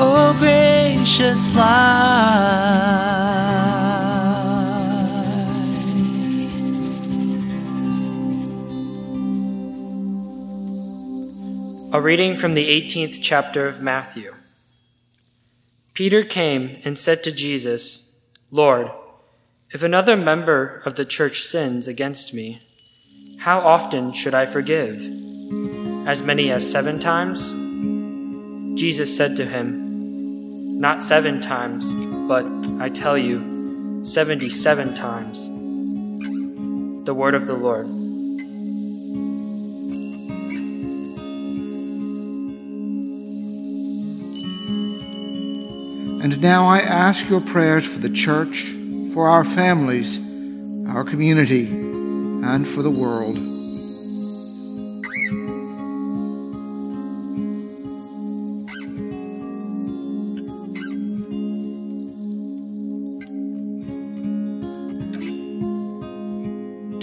Oh, gracious light. A reading from the 18th chapter of Matthew. Peter came and said to Jesus, Lord, if another member of the church sins against me, how often should I forgive? As many as seven times? Jesus said to him, Not seven times, but I tell you, seventy seven times. The word of the Lord. And now I ask your prayers for the church, for our families, our community, and for the world.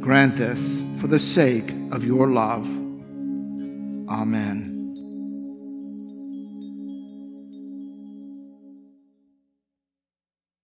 Grant this for the sake of your love. Amen.